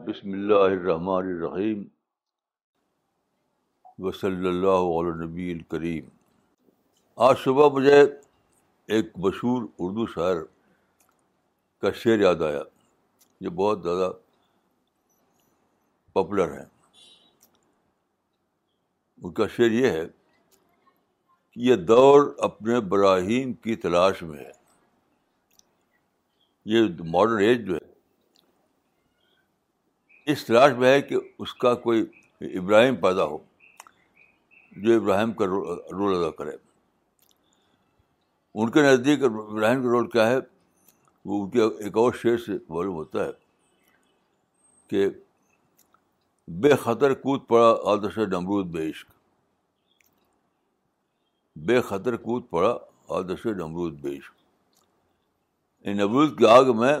بسم اللہ الرحمن و صلی اللہ علیہ نبی الکریم آج صبح مجھے ایک مشہور اردو شاعر کا شعر یاد آیا جو بہت زیادہ پاپولر ہیں ان کا شعر یہ ہے کہ یہ دور اپنے براہیم کی تلاش میں ہے یہ ماڈرن ایج جو ہے اس تلاش میں ہے کہ اس کا کوئی ابراہیم پیدا ہو جو ابراہیم کا رول ادا کرے ان کے نزدیک ابراہیم کا رول کیا ہے وہ ان کے ایک اور شعر سے معلوم ہوتا ہے کہ بے خطر کود پڑا آدش بے عشق بے خطر کود پڑا آدش عشق نمرود کی آگ میں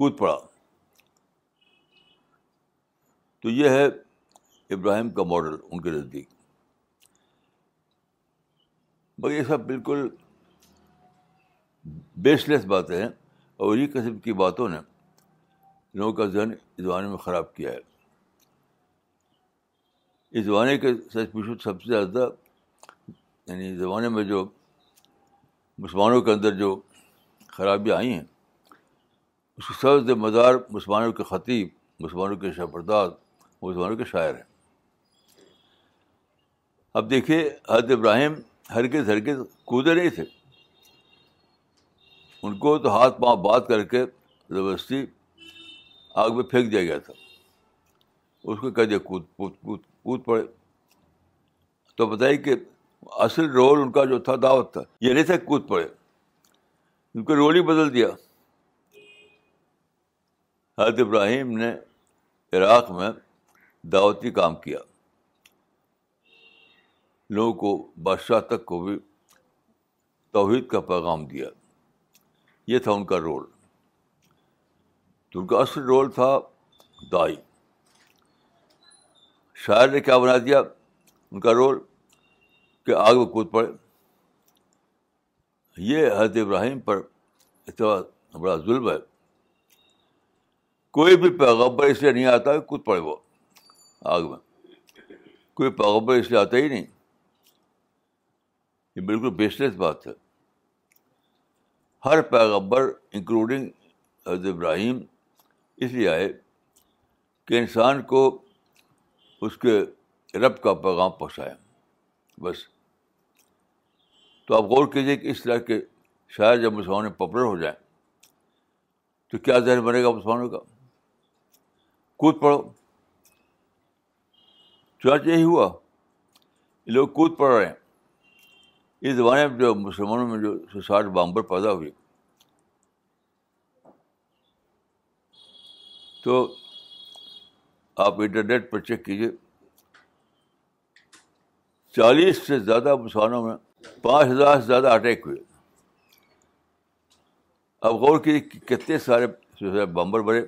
کود پڑا تو یہ ہے ابراہیم کا ماڈل ان کے نزدیک بھائی یہ سب بالکل بیس لیس باتیں ہیں اور یہ قسم کی باتوں نے لوگوں کا ذہن اس زمانے میں خراب کیا ہے اس زمانے کے سچ پوچھو سب سے زیادہ یعنی زمانے میں جو مسلمانوں کے اندر جو خرابیاں آئی ہیں اس سب سے مزار مسلمانوں کے خطیب مسلمانوں کے پرداد وہ زمانے کے شاعر ہیں اب دیکھیے حضرت ابراہیم ہر کے کے کودے نہیں تھے ان کو تو ہاتھ پاؤں بات کر کے زبردستی آگ میں پھینک دیا گیا تھا اس کو کہہ دیا کود کود پڑے تو بتائیے کہ اصل رول ان کا جو تھا دعوت تھا یہ نہیں تھا کود پڑے ان کو رول ہی بدل دیا حضرت ابراہیم نے عراق میں دعوتی کام کیا لوگوں کو بادشاہ تک کو بھی توحید کا پیغام دیا یہ تھا ان کا رول تو ان کا اصل رول تھا دائی شاعر نے کیا بنا دیا ان کا رول کہ آگ میں کود پڑے یہ حضرت ابراہیم پر اتنا بڑا ظلم ہے کوئی بھی پیغمبر اس لیے نہیں آتا کود پڑے وہ آگ میں کوئی پیغبر اس لیے آتا ہی نہیں یہ بالکل بیسلیس بات ہے ہر پیغبر انکلوڈنگ حضرت ابراہیم اس لیے آئے کہ انسان کو اس کے رب کا پیغام پہنچائیں بس تو آپ غور کیجیے کہ اس طرح کے شاید جب مسلمان پاپولر ہو جائیں تو کیا ذہن بنے گا مسلمانوں کا کود پڑھو یہی ہوا لوگ کود پڑ رہے ہیں اس زمانے میں جو مسلمانوں میں جو بامبر پیدا ہوئے تو آپ انٹرنیٹ پر چیک کیجیے چالیس سے زیادہ مسلمانوں میں پانچ ہزار سے زیادہ اٹیک ہوئے اب غور کیجیے کتنے سارے بامبر بڑے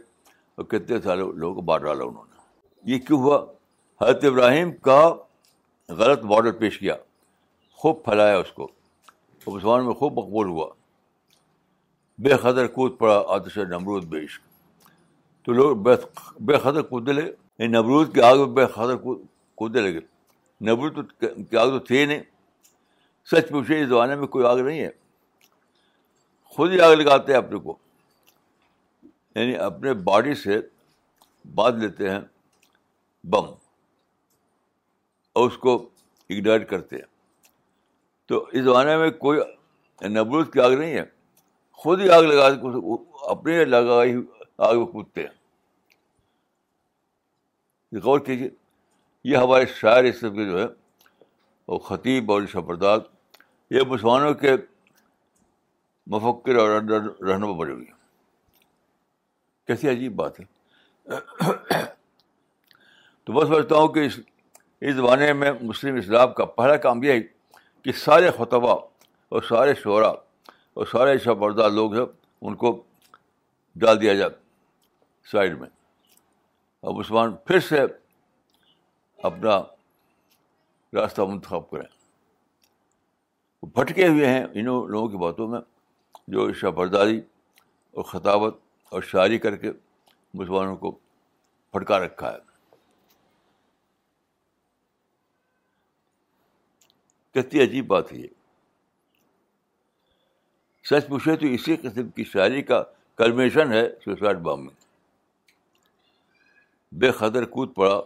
اور کتنے سارے لوگوں کو بار ڈالا انہوں نے یہ کیوں ہوا حضرت ابراہیم کا غلط ماڈل پیش کیا خوب پھیلایا اس کو مسلمان میں خوب مقبول ہوا بے خطر کود پڑا آتش نمرود بے عشق تو لوگ بے خدر کودے لگے یعنی نمرود کی آگ میں بے خدر کودے لگے نمرود تو کی آگ تو تھے ہی نہیں سچ پوچھے اس زمانے میں کوئی آگ نہیں ہے خود ہی آگ لگاتے ہیں اپنے کو یعنی اپنے باڈی سے باندھ لیتے ہیں بم اور اس کو اگنائٹ کرتے ہیں تو اس زمانے میں کوئی نبروت کی آگ نہیں ہے خود ہی آگ لگا کے اپنے لگائی آگ میں کودتے ہیں غور کیجیے یہ ہمارے شاعر سب کے جو ہے اور خطیب اور شبرداد یہ مسلمانوں کے مفکر اور رہنما بنے ہوئے کیسی عجیب بات ہے تو میں سمجھتا ہوں کہ اس اس زمانے میں مسلم اسلام کا پہلا کام یہ ہے کہ سارے خطبہ اور سارے شعرا اور سارے عشہ بردار لوگ ہیں ان کو ڈال دیا جائے سائڈ میں اور مسلمان پھر سے اپنا راستہ منتخب کریں وہ ہوئے ہیں انہوں لوگوں کی باتوں میں جو شاہ برداری اور خطاوت اور شاعری کر کے مسلمانوں کو پھٹکا رکھا ہے کتنی عجیب بات ہے یہ سچ پوچھے تو اسی قسم کی شاعری کا کلمیشن ہے سوسائڈ بام میں بے خطر کود پڑا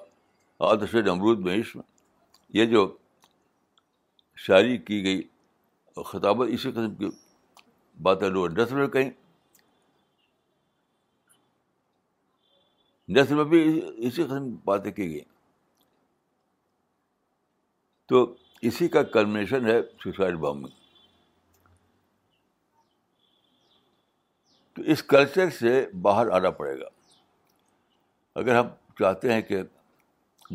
آدش امرود میں عشم یہ جو شاعری کی گئی خطابت اسی قسم کی باتیں لوگ نثر میں کہیں نثر میں بھی اسی قسم کی باتیں کی گئیں تو اسی کا کلمنیشن ہے سوسائڈ بامبنگ تو اس کلچر سے باہر آنا پڑے گا اگر ہم چاہتے ہیں کہ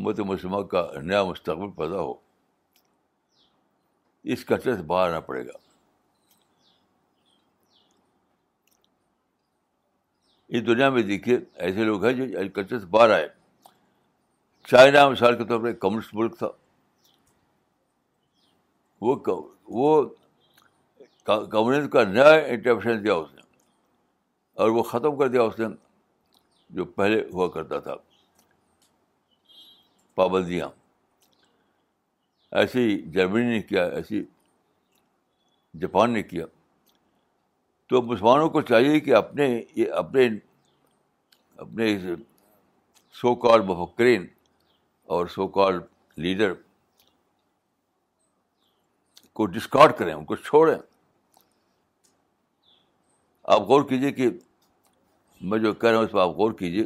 مت مسلمہ کا نیا مستقبل پیدا ہو اس کلچر سے باہر آنا پڑے گا اس دنیا میں دیکھیے ایسے لوگ ہیں جو کلچر سے باہر آئے چائنا مثال کے طور پر کمیونسٹ ملک تھا وہ وہ کمیونزم کا نیا انٹرپشن دیا اس نے اور وہ ختم کر دیا اس نے جو پہلے ہوا کرتا تھا پابندیاں ایسی جرمنی نے کیا ایسی جاپان نے کیا تو مسلمانوں کو چاہیے کہ اپنے اپنے اپنے سو کال مفکرین اور سو کال لیڈر کو ڈسکارڈ کریں ان کو چھوڑیں آپ غور کیجیے کہ میں جو کہہ رہا ہوں اس پہ آپ غور کیجیے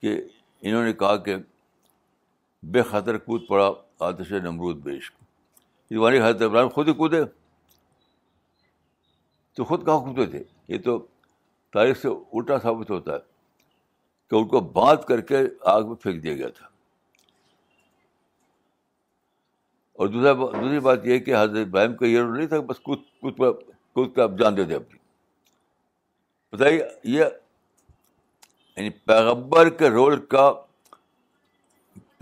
کہ انہوں نے کہا کہ بے خطر کود پڑا آتش نمرود بیش بیشک حضرت ابراہیم خود ہی کودے تو خود کہاں کودے تھے یہ تو تاریخ سے الٹا ثابت ہوتا ہے کہ ان کو باندھ کر کے آگ میں پھینک دیا گیا تھا اور دوسرا دوسری بات یہ کہ حضرت ابراہیم کا یہ رول نہیں تھا بس آپ جان دے دیں اپنی بتائیے یہ یعنی پیغبر کے رول کا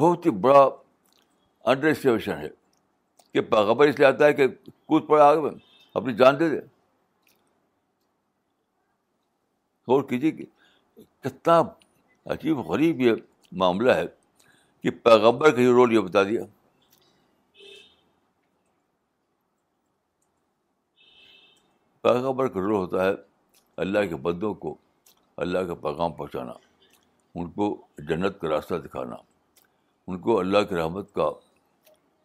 بہت ہی بڑا انڈر انڈرسٹیویشن ہے کہ پیغبر اس لیے آتا ہے کہ کود پڑا آگے میں اپنی جان دے دے کہ کتنا عجیب غریب یہ معاملہ ہے کہ پیغبر کا یہ رول یہ بتا دیا پیغمبر کا رول ہوتا ہے اللہ کے بندوں کو اللہ کا پیغام پہنچانا ان کو جنت کا راستہ دکھانا ان کو اللہ کی رحمت کا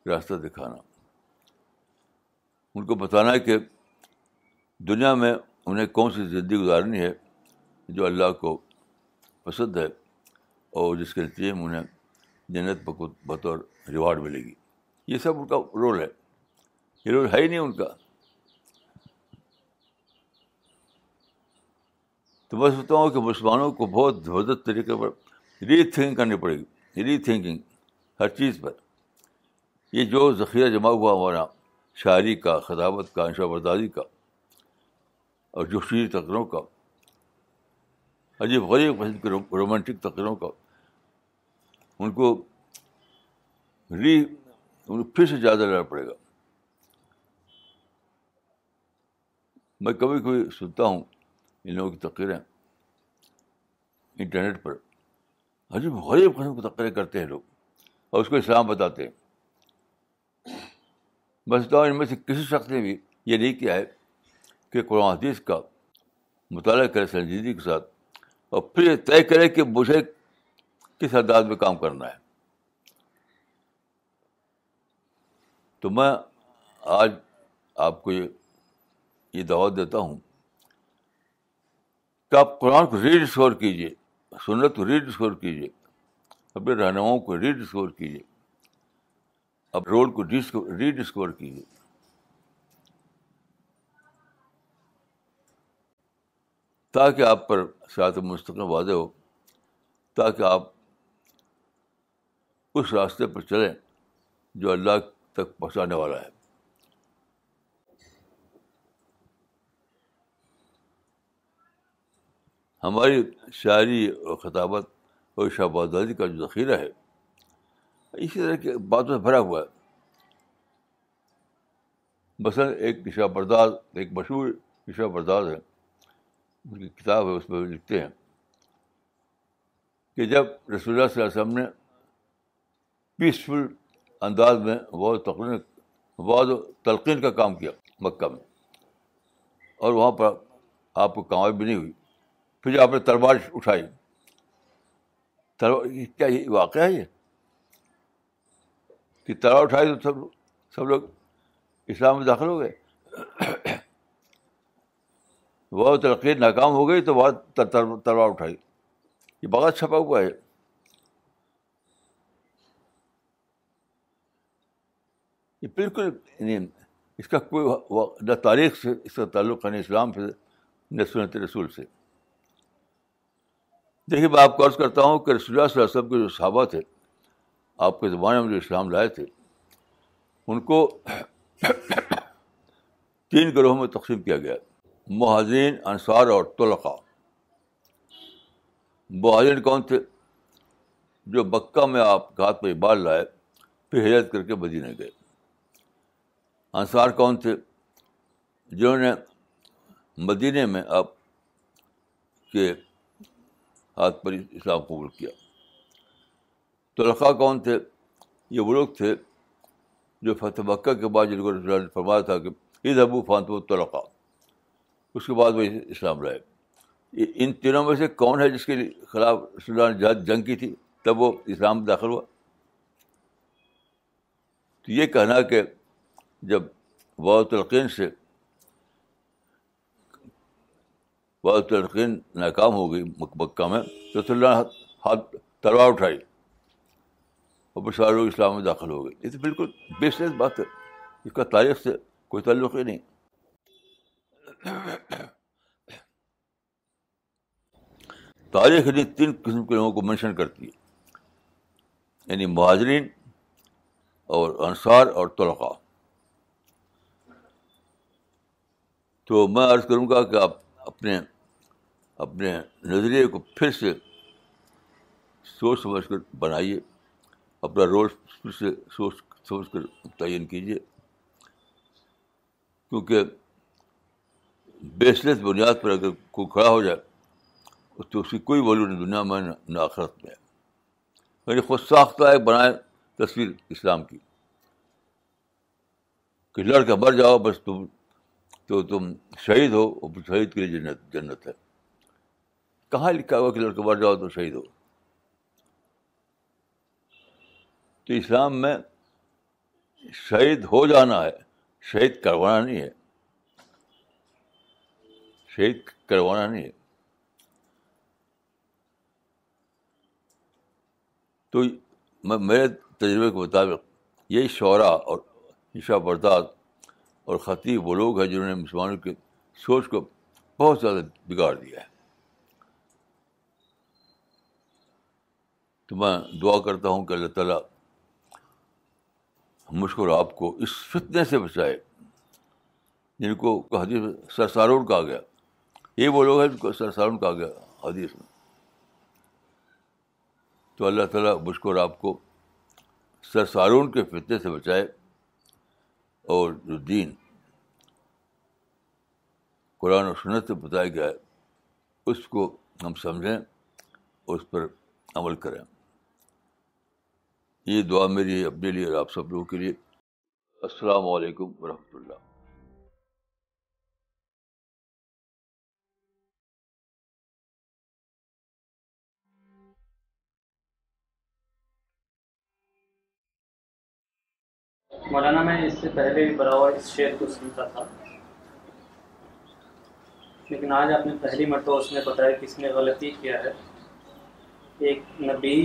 راستہ دکھانا ان کو بتانا ہے کہ دنیا میں انہیں کون سی زندگی گزارنی ہے جو اللہ کو پسند ہے اور جس کے نتیجے میں انہیں جنت بطور ریوارڈ ملے گی یہ سب ان کا رول ہے یہ رول ہے ہی نہیں ان کا تو میں سوچتا ہوں کہ مسلمانوں کو بہت زبردست طریقے پر ری تھنک کرنی پڑے گی ری تھنکنگ ہر چیز پر یہ جو ذخیرہ جمع ہوا ہمارا شاعری کا خطابت کا انشا بردازی کا اور شیر تقریروں کا عجیب غریب قسم کے رومانٹک تقریروں کا ان کو ری ان کو پھر سے زیادہ لینا پڑے گا میں کبھی کبھی سنتا ہوں ان لوگوں کی تقریریں انٹرنیٹ پر عجیب غریب قسم کی تقریریں کرتے ہیں لوگ اور اس کو اسلام بتاتے ہیں بس تو ان میں سے کسی شخص نے بھی یہ نہیں کیا ہے کہ قرآن حدیث کا مطالعہ کرے سنجیدگی کے ساتھ اور پھر یہ طے کرے کہ مجھے کس حداد میں کام کرنا ہے تو میں آج آپ کو یہ دعوت دیتا ہوں آپ قرآن کو ری ڈسکور کیجیے سنت کو ری ڈسکور کیجیے اپنے رہنماؤں کو ری ڈسکور کیجیے اب روڈ کو ری ڈسکور کیجیے تاکہ آپ پر سیاحت مستقبل واضح ہو تاکہ آپ اس راستے پر چلیں جو اللہ تک پہنچانے والا ہے ہماری شاعری اور خطابت اور آزادی کا جو ذخیرہ ہے اسی طرح کی باتوں سے بھرا ہوا ہے مثلاً ایک عشا برداز ایک مشہور عشا برداز ہے ان کی کتاب ہے اس میں لکھتے ہیں کہ جب رسول اللہ صلی اللہ علیہ وسلم نے پیسفل انداز میں بہت تقریر بعض و تلقین کا کام کیا مکہ میں اور وہاں پر آپ کو کمائیں بھی نہیں ہوئی پھر آپ نے تلوار اٹھائی تلوار کیا یہ واقعہ ہے یہ کہ تلوار اٹھائی تو سب سب لوگ اسلام میں داخل ہو گئے وہ ترقی ناکام ہو گئی تو وہ تلوار اٹھائی یہ بغت چھپا ہوا ہے یہ بالکل یعنی اس کا کوئی نہ تاریخ سے اس کا تعلق ہے نہ اسلام سے نہ سنت رسول سے دیکھیے میں آپ کو عرض کرتا ہوں کہ رسول اللہ صلی اللہ علیہ وسلم کے جو صحابہ تھے آپ کے زمانے میں جو اسلام لائے تھے ان کو تین گروہوں میں تقسیم کیا گیا مہاجرین انصار اور طلقہ مہاجرین کون تھے جو بکہ میں آپ ہاتھ پہ ابال لائے پھر ہجرت کر کے مدینہ گئے انصار کون تھے جنہوں نے مدینے میں آپ کے ہاتھ پر اسلام قبول کیا تلقا کون تھے یہ وہ لوگ تھے جو فتح مکہ کے بعد جن کو رسول نے فرمایا تھا کہ عید ابو و تلقا اس کے بعد وہ اسلام لائے ان تینوں میں سے کون ہے جس کے خلاف رسول نے جہاد جنگ کی تھی تب وہ اسلام داخل ہوا تو یہ کہنا کہ جب بہت تلقین سے برقین ناکام ہو گئی مکمکہ میں صلی اللہ ہاتھ تلوار اٹھائی اور بشار اسلام میں داخل ہو گئے یہ تو بالکل بیسلیس بات ہے اس کا تاریخ سے کوئی تعلق ہی نہیں تاریخ نے تین قسم کے لوگوں کو مینشن کرتی ہے یعنی مہاجرین اور انصار اور طلقا تو میں عرض کروں گا کہ آپ اپنے اپنے نظریے کو پھر سے سوچ سمجھ کر بنائیے اپنا رول پھر سے سوچ سمجھ کر متعین کیجیے کیونکہ بیسلیس بنیاد پر اگر کوئی کھڑا ہو جائے تو اس کی کوئی ویلو نہیں دنیا میں نہ آخرت میں یعنی خود ساختہ ایک بنائے تصویر اسلام کی کہ لڑکا مر جاؤ بس تم تو تم شہید ہو اور شہید کے لیے جنت جنت ہے کہاں لکھا ہوا کہ لڑکے مر جاؤ تو شہید ہو تو اسلام میں شہید ہو جانا ہے شہید کروانا نہیں ہے شہید کروانا نہیں ہے تو میرے تجربے کے مطابق یہی شعرا اور عشا برداد اور خطیب وہ لوگ ہیں جنہوں نے مسلمانوں کی سوچ کو بہت زیادہ بگاڑ دیا ہے تو میں دعا کرتا ہوں کہ اللہ تعالیٰ مجھ کو آپ کو اس فتنے سے بچائے جن کو حدیث ہے سر سارون گیا یہ وہ لوگ ہیں جن کو سر کہا گیا حدیث میں تو اللہ تعالیٰ مجھ کو آپ کو سر سارون کے فتنے سے بچائے اور جو دین قرآن و سنت سے بتایا گیا ہے اس کو ہم سمجھیں اور اس پر عمل کریں یہ دعا میری اپنے لیے اور آپ سب لوگوں کے لیے السلام علیکم ورحمۃ اللہ مولانا میں اس سے پہلے بھی برابر اس شعر کو سنتا تھا لیکن آج آپ نے پہلی مرتبہ اس نے بتایا کہ اس نے غلطی کیا ہے ایک نبی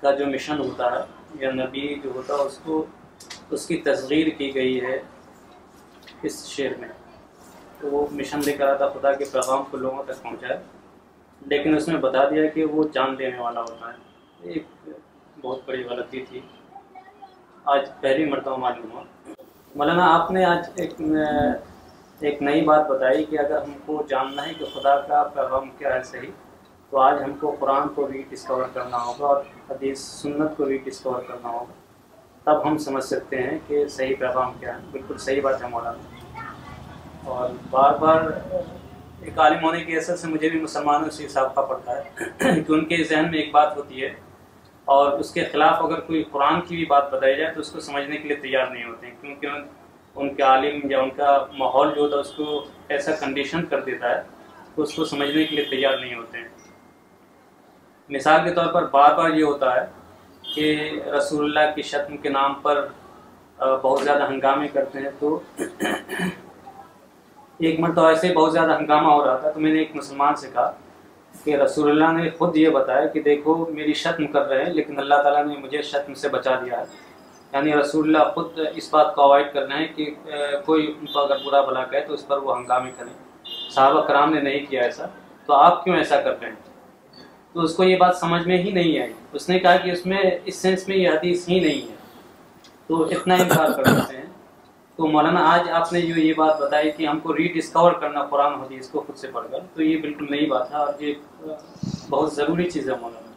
کا جو مشن ہوتا ہے یا نبی جو ہوتا اس کو اس کی تصغیر کی گئی ہے اس شعر میں تو وہ مشن کر رہا تھا خدا کے پیغام کو لوگوں تک پہنچایا لیکن اس میں بتا دیا کہ وہ جان دینے والا ہوتا ہے ایک بہت بڑی غلطی تھی آج پہلی مرتبہ معلوم ہوا مولانا آپ نے آج ایک ایک نئی بات بتائی کہ اگر ہم کو جاننا ہے کہ خدا کا پیغام کیا ہے صحیح تو آج ہم کو قرآن کو بھی ڈسکور کرنا ہوگا اور حدیث سنت کو بھی ڈسکور کرنا ہوگا تب ہم سمجھ سکتے ہیں کہ صحیح پیغام کیا ہے بالکل صحیح بات ہے مولانا اور بار بار ایک عالم ہونے کی اثر سے مجھے بھی مسلمانوں سے کا پڑتا ہے کہ ان کے ذہن میں ایک بات ہوتی ہے اور اس کے خلاف اگر کوئی قرآن کی بھی بات بتائی جائے تو اس کو سمجھنے کے لیے تیار نہیں ہوتے ہیں کیونکہ ان ان کے عالم یا ان کا ماحول جو ہوتا ہے اس کو ایسا کنڈیشن کر دیتا ہے کہ اس کو سمجھنے کے لیے تیار نہیں ہوتے ہیں مثال کے طور پر بار بار یہ ہوتا ہے کہ رسول اللہ کی شتم کے نام پر بہت زیادہ ہنگامے کرتے ہیں تو ایک مرتبہ ایسے بہت زیادہ ہنگامہ ہو رہا تھا تو میں نے ایک مسلمان سے کہا کہ رسول اللہ نے خود یہ بتایا کہ دیکھو میری شتم کر رہے ہیں لیکن اللہ تعالیٰ نے مجھے شتم سے بچا دیا ہے یعنی رسول اللہ خود اس بات کو اوائڈ کر رہے ہیں کہ کوئی ان کو اگر برا بھلا کہے تو اس پر وہ ہنگامے کریں صحابہ کرام نے نہیں کیا ایسا تو آپ کیوں ایسا کرتے ہیں تو اس کو یہ بات سمجھ میں ہی نہیں آئی اس نے کہا کہ اس میں اس سینس میں یہ حدیث ہی نہیں ہے تو اتنا انکار کر دیتے ہیں تو مولانا آج آپ نے جو یہ بات بتائی کہ ہم کو ری ڈسکور کرنا قرآن حدیث کو خود سے پڑھ کر تو یہ بالکل نئی بات ہے اور یہ بہت ضروری چیز ہے مولانا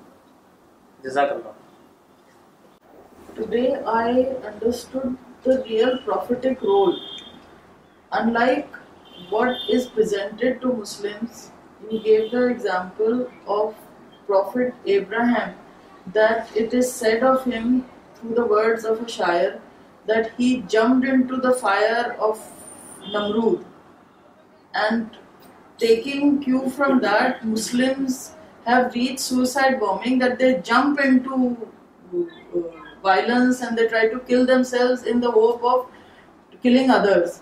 جزاک اللہ Today I understood the real prophetic role. Unlike what is presented to Muslims, he gave the example of Prophet Abraham that it is said of him through the words of a shayar that he jumped into the fire of Namrud, and taking cue from that, Muslims have reached suicide bombing, that they jump into uh, violence and they try to kill themselves in the hope of killing others.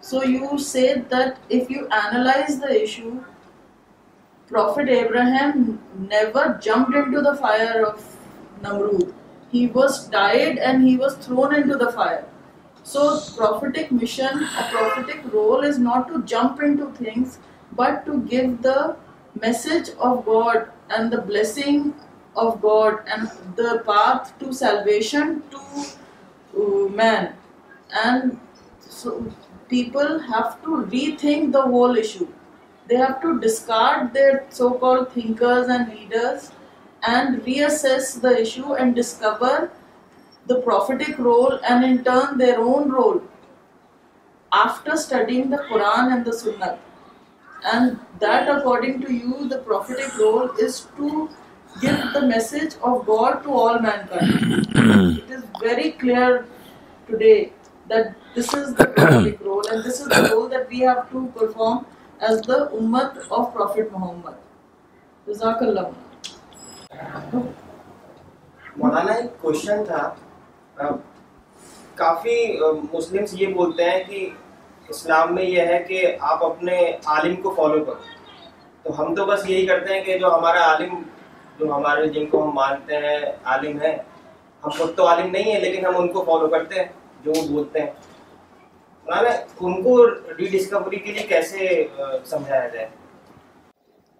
So you say that if you analyze the issue, jump in fired and ہیرون fire سوفیٹک role is not to jump into things but to give the message of God and the blessing God and the celebration people have to rethink the They have to discard their so-called thinkers and leaders and reassess the issue and discover the prophetic role and in turn their own role after studying the Quran and the Sunnah. And that, according to you, the prophetic role is to give the message of God to all mankind. It is very clear today that this is the prophetic role and this is the role that we have to perform as the Ummat of Prophet Muhammad. JazakAllah. مولانا ایک کوشن تھا کافی مسلم یہ بولتے ہیں کہ اسلام میں یہ ہے کہ آپ اپنے عالم کو فالو کرو تو ہم تو بس یہی کرتے ہیں کہ جو ہمارا عالم جو ہمارے جن کو ہم مانتے ہیں عالم ہیں ہم خود تو عالم نہیں ہیں لیکن ہم ان کو فالو کرتے ہیں جو وہ بولتے ہیں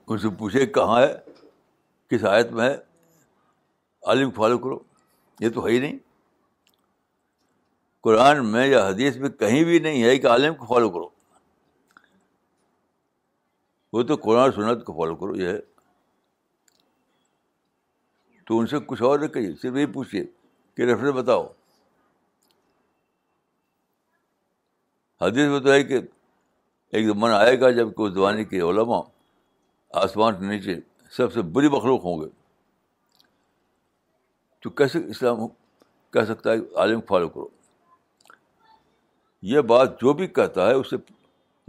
ان سے پوچھے کہاں ہے کس آیت میں ہے عالم فالو کرو یہ تو ہے ہی نہیں قرآن میں یا حدیث میں کہیں بھی نہیں ہے کہ عالم کو فالو کرو وہ تو قرآن سنت کو فالو کرو یہ ہے تو ان سے کچھ اور نہ کہیے صرف یہ پوچھیے کہ ریفرنس بتاؤ حدیث میں تو ہے کہ ایک زمانہ آئے گا جب کہ اس زمانے کے علماء آسمان کے نیچے سب سے بری مخلوق ہوں گے تو کیسے اسلام کہہ سکتا ہے عالم فالو کرو یہ بات جو بھی کہتا ہے اسے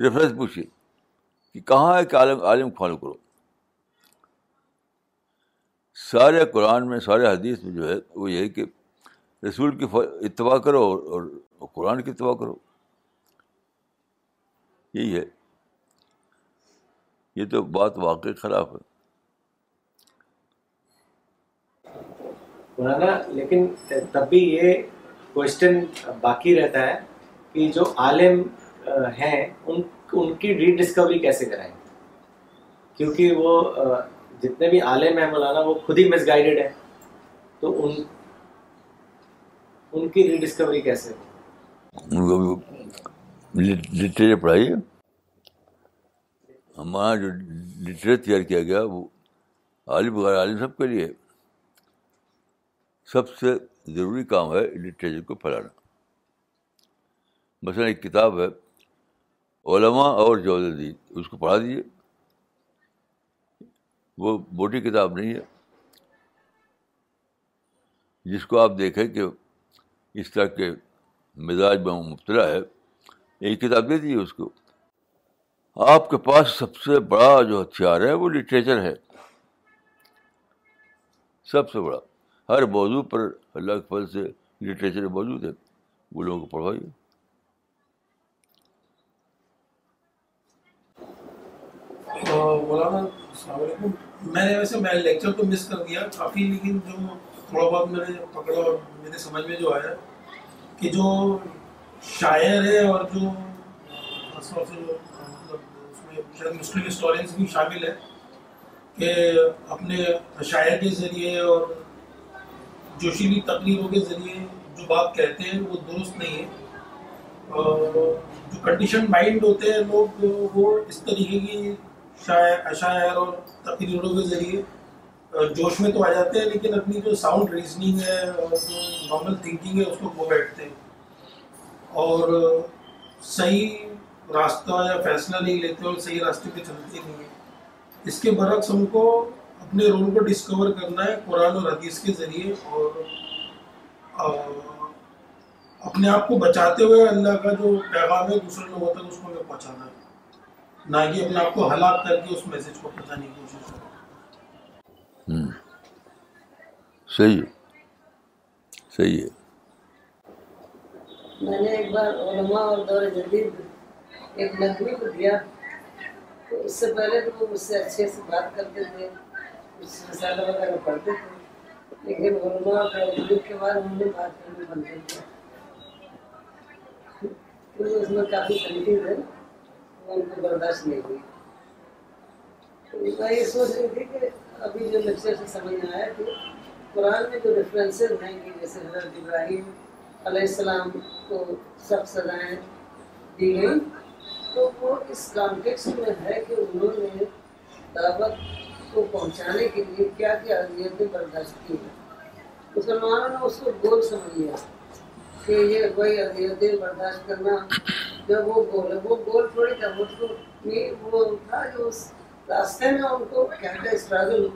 ریفرنس پوچھیے کہ کہاں ہے کہ عالم عالم فالو کرو سارے قرآن میں سارے حدیث میں جو ہے وہ یہ ہے کہ رسول کی اتباع کرو اور قرآن کی اتباع کرو یہی ہے یہ تو بات واقعی خراب ہے مولانا لیکن تب بھی یہ کوشچن باقی رہتا ہے کہ جو عالم ہیں ان ان کی ری ڈسکوری کیسے کرائیں کیونکہ وہ جتنے بھی عالم ہیں مولانا وہ خود ہی مس گائیڈیڈ ہیں تو ان ان کی ری ڈسکوری کیسے لٹریچر پڑھائیے ہمارا جو لٹریچر تیار کیا گیا وہ عالم وغیرہ عالم سب کے لیے سب سے ضروری کام ہے لٹریچر کو پھیلانا مثلاً ایک کتاب ہے علما اور جول الدین اس کو پڑھا دیجیے وہ موٹی کتاب نہیں ہے جس کو آپ دیکھیں کہ اس طرح کے مزاج میں مبتلا ہے یہی کتاب دے دیجیے آپ کے پاس سب سے بڑا جو ہتھیار ہے وہ لٹریچر ہے سب سے سے بڑا ہر موضوع پر اللہ کے لٹریچر موجود ہے وہ لوگوں کو پڑھوائیے میں نے جو شاعر ہے اور جو اصل مطلب اس میں شاید مسلم اسٹورینس بھی شامل ہے کہ اپنے شاعر کے ذریعے اور جوشیلی تقریروں کے ذریعے جو بات کہتے ہیں وہ درست نہیں ہے اور جو کنڈیشن مائنڈ ہوتے ہیں لوگ وہ اس طریقے کی شاعر اشاعر اور تقریروں کے ذریعے جوش میں تو آ جاتے ہیں لیکن اپنی جو ساؤنڈ ریزننگ ہے اور جو نارمل تھنکنگ ہے اس کو وہ بیٹھتے ہیں اور صحیح راستہ یا فیصلہ نہیں لیتے اور صحیح راستے پہ چلتے نہیں ہیں اس کے برعکس ہم کو اپنے رول کو ڈسکور کرنا ہے قرآن اور حدیث کے ذریعے اور اپنے آپ کو بچاتے ہوئے اللہ کا جو پیغام ہے دوسرے لوگوں تک اس کو ہمیں پہنچانا ہے نہ کہ اپنے آپ کو ہلاک کر کے اس میسج کو پہنچانے کی کوشش کرنا صحیح صحیح ہے میں نے ایک بار علماء اور دور جدید ایک مجموعے کو دیا تو اس سے پہلے تو وہ مجھ سے اچھے سے بات کرتے تھے اس مسالہ وغیرہ پڑھتے تھے لیکن علماء اور دور جدید کے بعد ہم نے بات کرنے بند کر دیا کیونکہ اس میں کافی تنقید ہے وہ ان کو برداشت نہیں ہوئی میں یہ سوچ رہی تھی کہ ابھی جو لیکچر سے سمجھ میں آیا کہ قرآن میں جو ریفرنسز ہیں کہ جیسے حضرت ابراہیم علیہ السلام کو سب سزائیں دی گئیں تو وہ اس کانٹیکس میں ہے کہ انہوں نے دعوت کو پہنچانے کے لیے کیا کیا اذیتیں برداشت کی ہیں مسلمانوں نے اس کو گول سمجھ لیا کہ یہ کوئی اذیتیں برداشت کرنا جب وہ گول ہے وہ گول تھوڑی تھا وہ تو وہ تھا جو اس راستے میں ان کو کیا اسٹرگل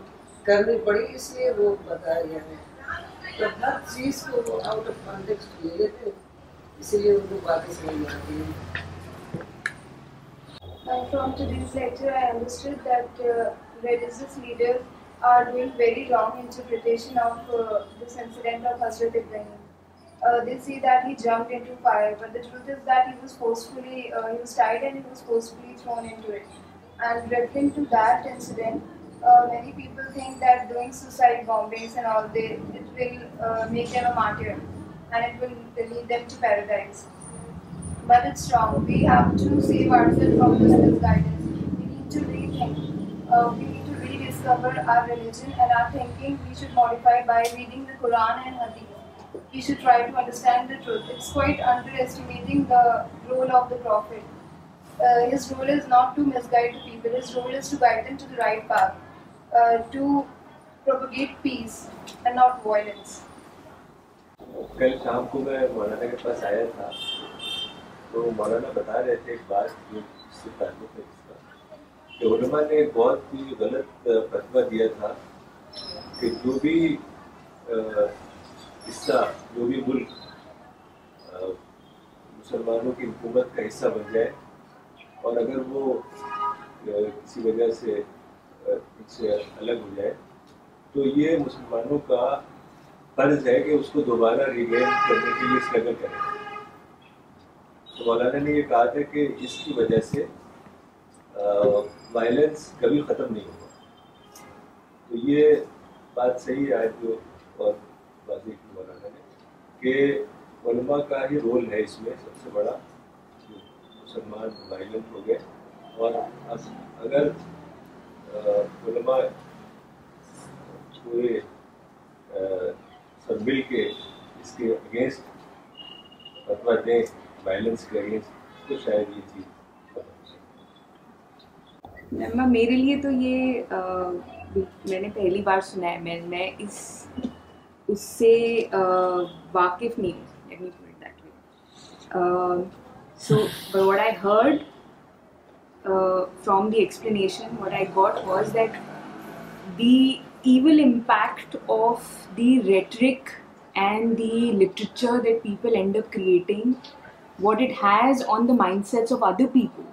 کرنی پڑی اس لیے وہ بتایا گیا ہے ہر چیز کو وہ آؤٹ آف کانٹیکٹ لے لیتے ہیں اسی لیے ان کو باتیں سمجھ میں آتی ہیں And from today's lecture, I understood that uh, religious leaders are doing very wrong interpretation of uh, this incident of Hazrat Ibrahim. Uh, they say that he jumped into fire, but the truth is that he was forcefully, uh, he was tied and he was forcefully thrown into it. And referring to that incident, many people think that doing suicide bombings and all they it will uh, make them a martyr and it will lead them to paradise. But it's wrong. We have to save ourselves from this misguidance. We need to rethink. Uh, we need to rediscover our religion and our thinking. We should modify by reading the Quran and Hadith. We should try to understand the truth. It's quite underestimating the role of the Prophet. Uh, his role is not to misguide the people. His role is to guide them to the right path. کل شام کو میں مولانا کے پاس آیا تھا تو مولانا بتا رہے تھے ایک بات جو اس سے تعلق ہے اس کا کہ علماء نے ایک بہت ہی غلط فتبہ دیا تھا کہ جو بھی حصہ جو بھی ملک مسلمانوں کی حکومت کا حصہ بن جائے اور اگر وہ کسی وجہ سے سے الگ ہو جائے تو یہ مسلمانوں کا فرض ہے کہ اس کو دوبارہ ریگین کرنے کے لیے اسٹرگل کریں تو مولانا نے یہ کہا تھا کہ جس کی وجہ سے وائلنس کبھی ختم نہیں ہوا تو یہ بات صحیح ہے آج جو اور واضح کی مولانا نے کہ علماء کا ہی رول ہے اس میں سب سے بڑا مسلمان وائلنٹ ہو گئے اور اگر علماء پورے سب مل کے اس کے اگینسٹ فتوا دیں وائلنس کے اگینسٹ تو شاید یہ چیز میرے لیے تو یہ میں نے پہلی بار سنا ہے میں میں اس اس سے واقف نہیں ہوں so what I heard from the explanation اور دیول impact of the rhetoric and the literature that people اینڈر creating what it has on the mindset of other people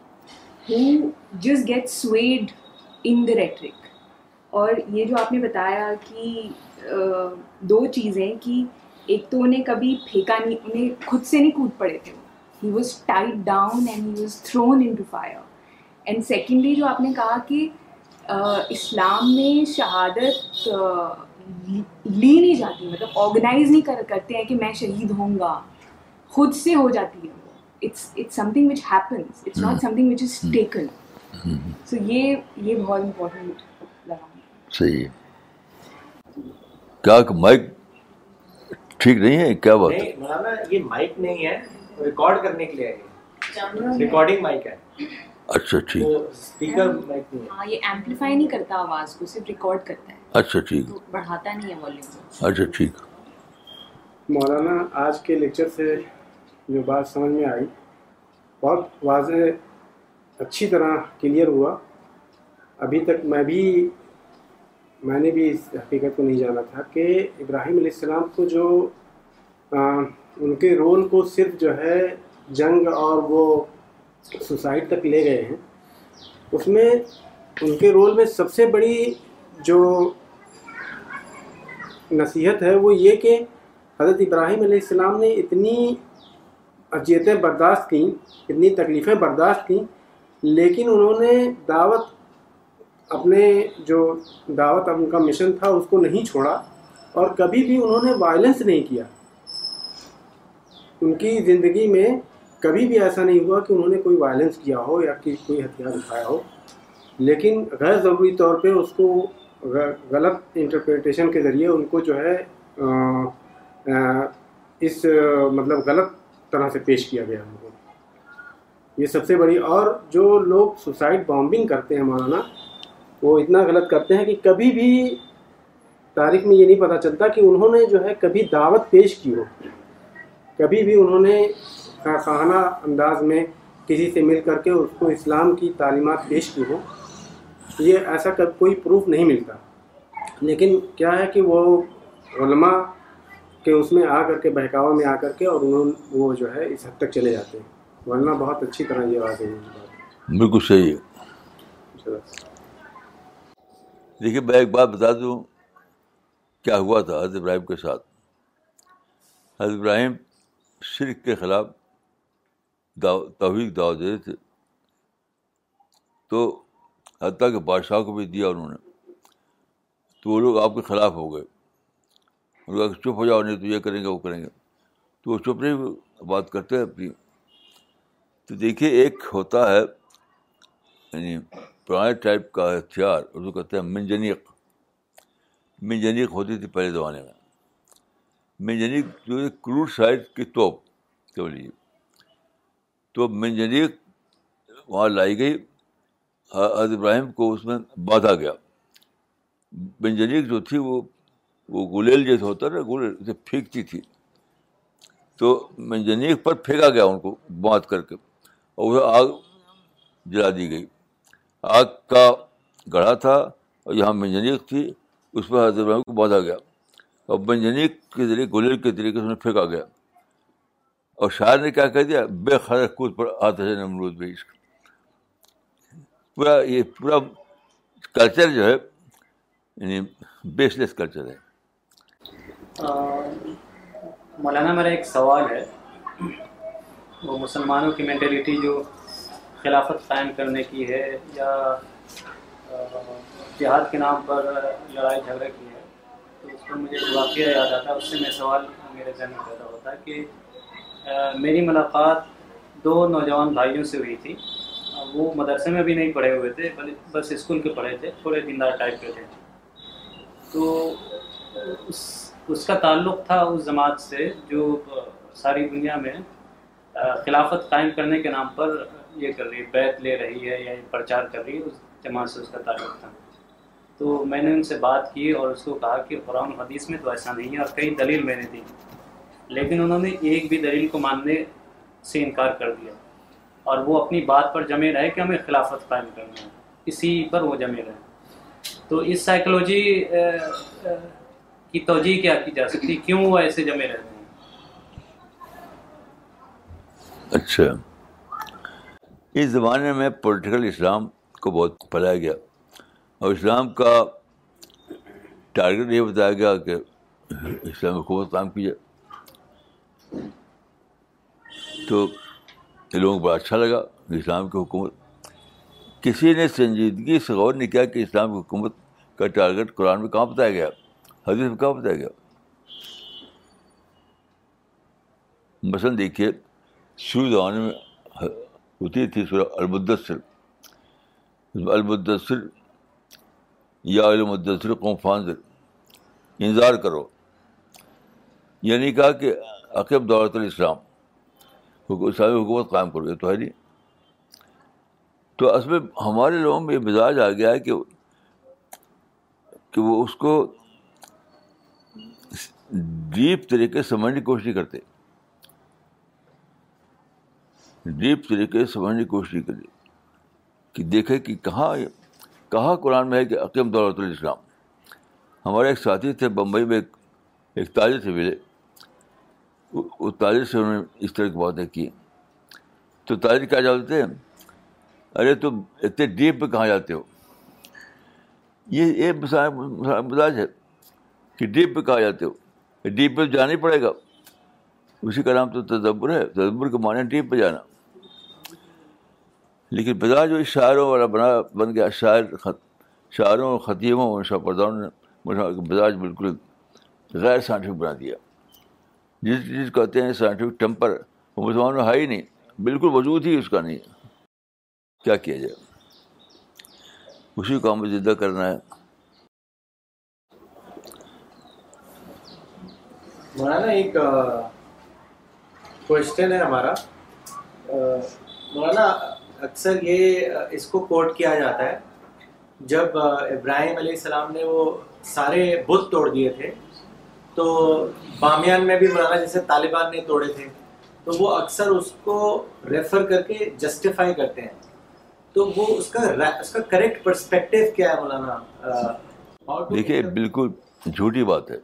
who just get swayed in the rhetoric اور یہ جو آپ نے بتایا کہ uh, دو چیزیں کہ ایک تو انہیں کبھی پھینکا نہیں انہیں خود سے نہیں کود پڑے تھے he was tied down and he was thrown into fire and secondly جو آپ نے کہا کہ اسلام میں شہادت لی نہیں جاتی مطلب آرگنائز نہیں کر کرتے ہیں کہ میں شہید ہوں گا خود سے ہو جاتی ہے hmm. hmm. Hmm. یہ اچھا مولانا آج کے لیکچر سے جو بات سمجھ میں آئی بہت واضح اچھی طرح کلیئر ہوا ابھی تک میں بھی میں نے بھی اس حقیقت کو نہیں جانا تھا کہ ابراہیم علیہ السلام کو جو ان کے رول کو صرف جو ہے جنگ اور وہ سوسائڈ تک لے گئے ہیں اس میں ان کے رول میں سب سے بڑی جو نصیحت ہے وہ یہ کہ حضرت ابراہیم علیہ السلام نے اتنی اجیتیں برداشت کیں اتنی تکلیفیں برداشت کیں لیکن انہوں نے دعوت اپنے جو دعوت ان کا مشن تھا اس کو نہیں چھوڑا اور کبھی بھی انہوں نے وائلنس نہیں کیا ان کی زندگی میں کبھی بھی ایسا نہیں ہوا کہ انہوں نے کوئی وائلنس کیا ہو یا کوئی ہتھیار اٹھایا ہو لیکن غیر ضروری طور پہ اس کو غلط انٹرپریٹیشن کے ذریعے ان کو جو ہے اس مطلب غلط طرح سے پیش کیا گیا ان کو یہ سب سے بڑی اور جو لوگ سوسائڈ بامبنگ کرتے ہیں مولانا وہ اتنا غلط کرتے ہیں کہ کبھی بھی تاریخ میں یہ نہیں پتہ چلتا کہ انہوں نے جو ہے کبھی دعوت پیش کی ہو کبھی بھی انہوں نے خانہ انداز میں کسی سے مل کر کے اس کو اسلام کی تعلیمات پیش کی ہو یہ ایسا کوئی پروف نہیں ملتا لیکن کیا ہے کہ وہ علماء کہ اس میں آ کر کے بہکاوا میں آ کر کے اور انہوں وہ جو ہے اس حد تک چلے جاتے ہیں ورنہ بہت اچھی طرح یہ بات ہے بالکل صحیح ہے دیکھیے میں ایک بات بتا دوں کیا ہوا تھا حضرت ابراہیم کے ساتھ حضرت ابراہیم شرک کے خلاف دعو تفیق دعوت دیتے تھے تو حتیٰ کہ بادشاہ کو بھی دیا انہوں نے تو وہ لوگ آپ کے خلاف ہو گئے ان کو اگر چپ ہو جاؤ نہیں تو یہ کریں گے وہ کریں گے تو وہ چپ نہیں بات کرتے ہیں اپنی تو دیکھیے ایک ہوتا ہے یعنی پرانے ٹائپ کا ہتھیار اس کو کہتے ہیں منجنیق منجنیق ہوتی تھی پہلے زمانے میں منجنیق جو کروڈ سائڈ کی توپ کیا لیجیے تو منجنیق یعنی وہاں لائی گئی ہاں، حضرت ابراہیم کو اس میں باندھا گیا منجنیک یعنی جو تھی وہ وہ گلیل جیسے ہوتا نا اسے پھینکتی تھی تو منجنیق یعنی پر پھینکا گیا ان کو باندھ کر کے اور اسے آگ جلا دی گئی آگ کا گڑھا تھا اور یہاں منجنیق تھی اس پر حضرت ابراہیم کو باندھا گیا اور منجنیک کے ذریعے گلیل کے طریقے سے انہیں پھینکا گیا اور شاعر نے کیا کہہ دیا بے خیر کود آتا ہے نمرود بھی اس پورا یہ پورا کلچر جو ہے یعنی بیس لیس کلچر ہے مولانا میرا ایک سوال ہے وہ مسلمانوں کی مینٹیلیٹی جو خلافت قائم کرنے کی ہے یا جہاد کے نام پر لڑائی جھگڑے کی ہے تو اس پر مجھے واقعہ یاد آتا ہے اس سے میں سوال میرے ذہن میں پیدا ہوتا ہے کہ میری ملاقات دو نوجوان بھائیوں سے ہوئی تھی وہ مدرسے میں بھی نہیں پڑھے ہوئے تھے بس اسکول کے پڑھے تھے تھوڑے دیندار ٹائپ کے تھے تو اس اس کا تعلق تھا اس جماعت سے جو ساری دنیا میں خلافت قائم کرنے کے نام پر یہ کر رہی ہے بیت لے رہی ہے یا پرچار کر رہی ہے اس جماعت سے اس کا تعلق تھا تو میں نے ان سے بات کی اور اس کو کہا کہ قرآن حدیث میں تو ایسا نہیں ہے اور کئی دلیل میں نے دی لیکن انہوں نے ایک بھی دلیل کو ماننے سے انکار کر دیا اور وہ اپنی بات پر جمے رہے کہ ہمیں خلافت قائم کرنا ہے اسی پر وہ جمے رہے تو اس سائیکلوجی کی توجہ کیا کی جا سکتی کیوں وہ ایسے جمے رہے ہیں اچھا اس زمانے میں پولیٹیکل اسلام کو بہت پھیلایا گیا اور اسلام کا ٹارگیٹ یہ بتایا گیا کہ اسلام حکومت کام کی جائے تو لوگوں کو بڑا اچھا لگا اسلام کی حکومت کسی نے سنجیدگی سے غور نہیں کیا کہ اسلام کی حکومت کا ٹارگیٹ قرآن میں کہاں بتایا گیا حدیث میں کہاں بتایا گیا مثلاً دیکھیے شروع زمانے میں ہوتی تھی المدثر المدثر یا المدثر قوم فانزر انتظار کرو یعنی کہا کہ عقب دولت الاسلام اسلامی حکومت قائم کر گئی تو ہے نہیں جی۔ تو اس میں ہمارے لوگوں میں یہ مزاج آ گیا ہے کہ کہ وہ اس کو ڈیپ طریقے سمجھنے کی کوشش نہیں کرتے ڈیپ طریقے سمجھنے کی کوشش نہیں کرتے کہ دیکھے کہ کہاں کہاں قرآن میں ہے کہ عقیم دولت الاسلام ہمارے ایک ساتھی تھے بمبئی میں ایک تاجر سے ملے تاجر سے انہوں نے اس طرح کی باتیں کی تو تاجر کیا ہیں ارے تم اتنے ڈیپ پہ کہاں جاتے ہو یہ ایک مزاج ہے کہ ڈیپ پہ کہاں جاتے ہو ڈیپ پہ جانا ہی پڑے گا اسی کا نام تو تدبر ہے تدبر کے معنی ڈیپ پہ جانا لیکن بدا جو شاعروں والا بنا بن گیا شاعر خط شاعروں اور خطیبوں اور پردانوں نے بزاج بالکل غیر سائنٹفک بنا دیا جس چیز کہتے ہیں سائنٹیفک ٹیمپر وہ مسلمان میں ہے ہی نہیں بالکل وجود ہی اس کا نہیں کیا جائے اسی کام میں زدہ کرنا ہے مولانا ایک کوشچن ہے ہمارا مولانا اکثر یہ اس کو کوٹ کیا جاتا ہے جب ابراہیم علیہ السلام نے وہ سارے بت توڑ دیے تھے تو بامیان میں بھی مولانا جیسے طالبان نے توڑے تھے تو وہ اکثر اس کو ریفر کر کے جسٹیفائی کرتے ہیں تو وہ اس کا اس کا کریکٹ کیا ہے مولانا دیکھیے بالکل جھوٹی بات ہے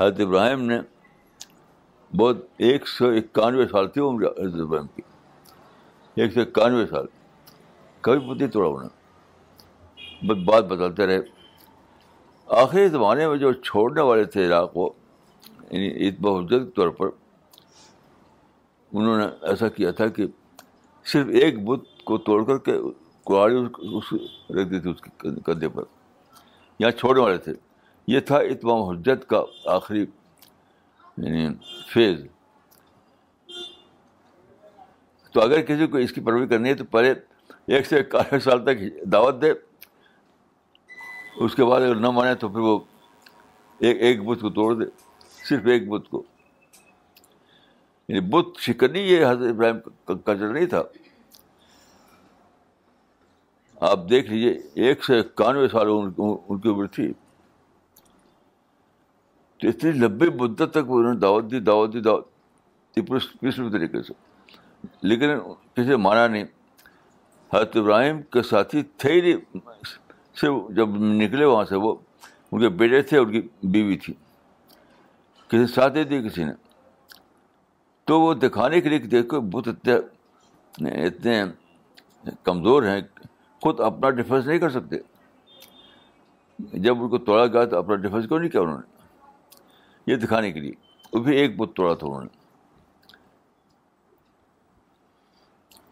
حضرت ابراہیم نے بہت ایک سو اکانوے سال تھی حضرت ابراہیم کی ایک سو اکانوے سال کبھی پتی توڑا بس بات بتاتے رہے آخری زمانے میں جو چھوڑنے والے تھے عراق کو یعنی عید و کے طور پر انہوں نے ایسا کیا تھا کہ صرف ایک بت کو توڑ کر کے کواڑی اس رکھ دی تھی اس کندھے پر یہاں چھوڑنے والے تھے یہ تھا اتمام حجت کا آخری یعنی فیز تو اگر کسی کو اس کی پروی کرنی ہے تو پہلے ایک سے اکیار سال تک دعوت دے اس کے بعد اگر نہ مانے تو پھر وہ ایک ایک بت کو توڑ دے صرف ایک بت بت کو یعنی شکنی یہ حضرت ابراہیم نہیں تھا آپ دیکھ لیجیے ایک سو اکانوے سال ان کی عمر تھی تو اتنی لمبی مدت تک انہوں نے دعوت دی دعوت دی دعوت طریقے سے لیکن کسی مانا نہیں حضرت ابراہیم کے ساتھی تھے ہی نہیں سے جب نکلے وہاں سے وہ ان کے بیٹے تھے ان کی بیوی تھی کسی ساتھ دے دی کسی نے تو وہ دکھانے کے لیے دیکھو بت اتنے اتنے کمزور ہیں خود اپنا ڈیفینس نہیں کر سکتے جب ان کو توڑا گیا تو اپنا ڈیفینس کیوں نہیں کیا انہوں نے یہ دکھانے کے لیے وہ بھی ایک بت توڑا تھا انہوں نے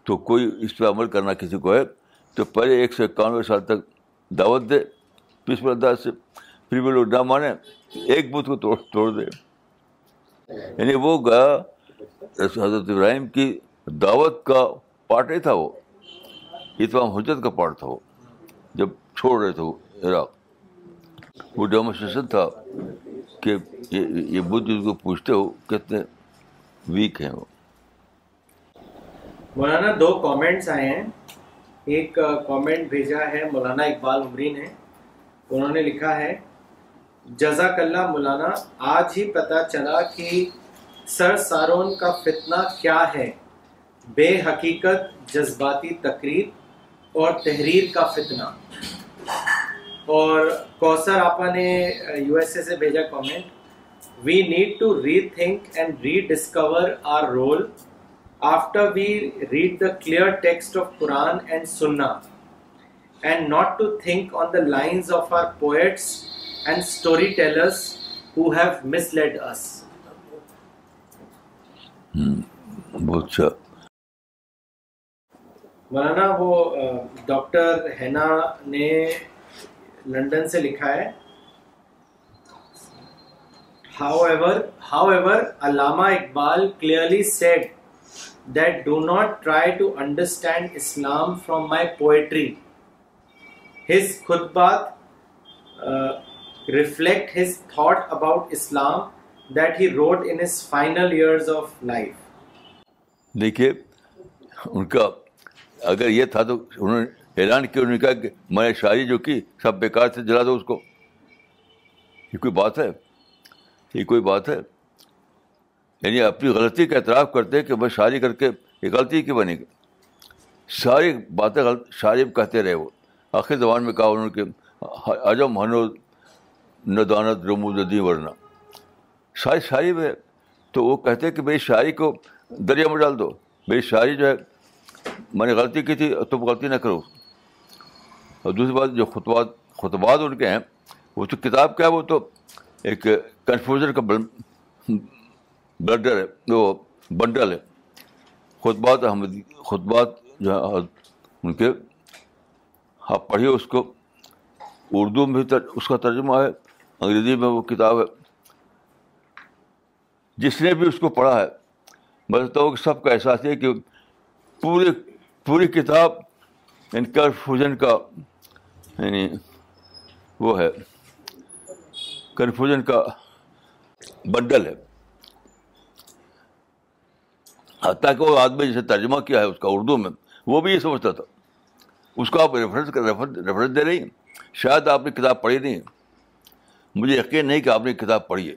تو کوئی اس پہ عمل کرنا کسی کو ہے تو پہلے ایک سو اکانوے سال تک دعوت دے پس پر انداز سے پھر بھی لوگ نہ مانے ایک بت کو توڑ توڑ دے یعنی وہ گیا حضرت ابراہیم کی دعوت کا پارٹ نہیں تھا وہ اتوام حجت کا پارٹ تھا وہ جب چھوڑ رہے تھے وہ عراق وہ ڈیمونسٹریشن تھا کہ یہ بدھ جس کو پوچھتے ہو کتنے ویک ہیں وہ مولانا دو کامنٹس آئے ہیں ایک کامنٹ بھیجا ہے مولانا اقبال عمری نے انہوں نے لکھا ہے جزاک اللہ مولانا آج ہی پتہ چلا کہ سر سارون کا فتنہ کیا ہے بے حقیقت جذباتی تقریر اور تحریر کا فتنہ اور کوثر آپا نے یو ایس اے سے بھیجا comment we need to rethink and rediscover our role read the clear text of Quran and سننا and not to think on the line ولانا وہ ڈاکٹر نے لنڈن سے لکھا ہے Allama Iqbal clearly set that do not try to understand Islam from my poetry. His khutbat uh, reflect his thought about Islam that he wrote in his final years of life. دیکھیے ان کا اگر یہ تھا تو انہوں نے اعلان کیا انہوں نے کہا کہ میں نے شاعری جو کی سب بیکار سے جلا دو اس کو یہ کوئی بات ہے یہ کوئی بات ہے یعنی اپنی غلطی کا اعتراف کرتے کہ میں شاعری کر کے یہ غلطی کی بنے گی ساری باتیں غلط شاعری کہتے رہے وہ آخر زبان میں کہا انہوں نے کہ ہنو ندانت رمو ندی ورنہ ساری شاعری میں تو وہ کہتے کہ میری شاعری کو دریا میں ڈال دو میری شاعری جو ہے میں نے غلطی کی تھی تم غلطی نہ کرو اور دوسری بات جو خطبات خطبات ان کے ہیں وہ تو کتاب کیا ہے وہ تو ایک کنفیوژن کا بلڈر ہے وہ بنڈل ہے خطبات احمدی خطبات جو ہے ان کے آپ پڑھیے اس کو اردو میں بھی اس کا ترجمہ ہے انگریزی میں وہ کتاب ہے جس نے بھی اس کو پڑھا ہے میں سمجھتا ہوں کہ سب کا احساس ہے کہ پورے پوری کتاب یعنی کنفیوژن کا یعنی وہ ہے کنفیوژن کا بنڈل ہے حتیٰ کہ وہ آدمی جسے ترجمہ کیا ہے اس کا اردو میں وہ بھی یہ سمجھتا تھا اس کو آپ ریفرنس ریفرنس دے رہی ہیں شاید آپ نے کتاب پڑھی نہیں مجھے یقین نہیں کہ آپ نے کتاب پڑھی ہے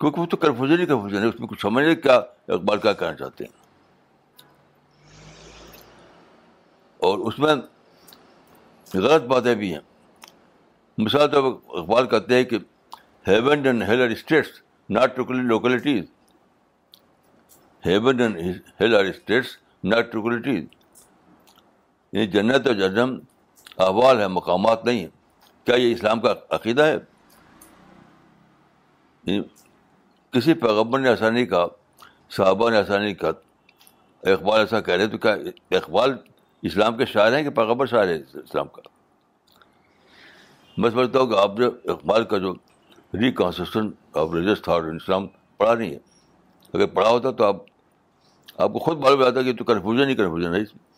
کیونکہ وہ تو کنفیوژن ہی کنفیوژن ہے اس میں کچھ سمجھ نہیں کیا اقبال کیا کہنا چاہتے ہیں اور اس میں غلط باتیں بھی ہیں مثال طور اقبال کہتے ہیں کہ heaven and hell are states not localities and hell are states not جنت اور جہنم احوال ہے مقامات نہیں ہیں کیا یہ اسلام کا عقیدہ ہے کسی پیغبر نے ایسا نہیں کہا صحابہ نے ایسا نہیں کہا اقبال ایسا کہہ رہے تو کیا اقبال اسلام کے شاعر ہیں کہ پیغبر شاعر ہے اسلام کا میں سمجھتا ہوں کہ آپ جو اقبال کا جو آف ریلیجس تھا اسلام پڑھا نہیں ہے اگر پڑھا ہوتا تو آپ آپ کو خود معلوم ہے کہ تو کنفیوژن ہی کنفیوژن ہے اس میں